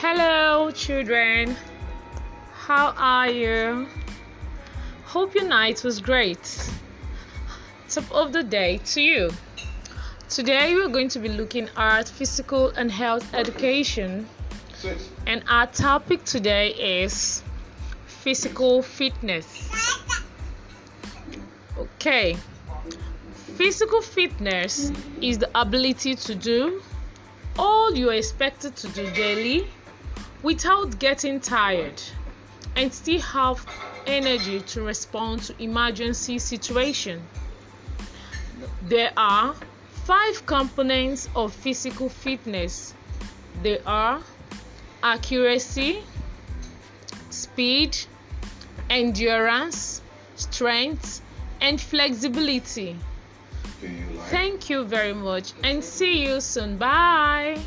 Hello, children. How are you? Hope your night was great. Top of the day to you. Today, we're going to be looking at physical and health education, and our topic today is physical fitness. Okay, physical fitness is the ability to do all you are expected to do daily without getting tired and still have energy to respond to emergency situation. There are five components of physical fitness. They are accuracy, speed, endurance, strength, and flexibility. Thank you very much and see you soon. Bye.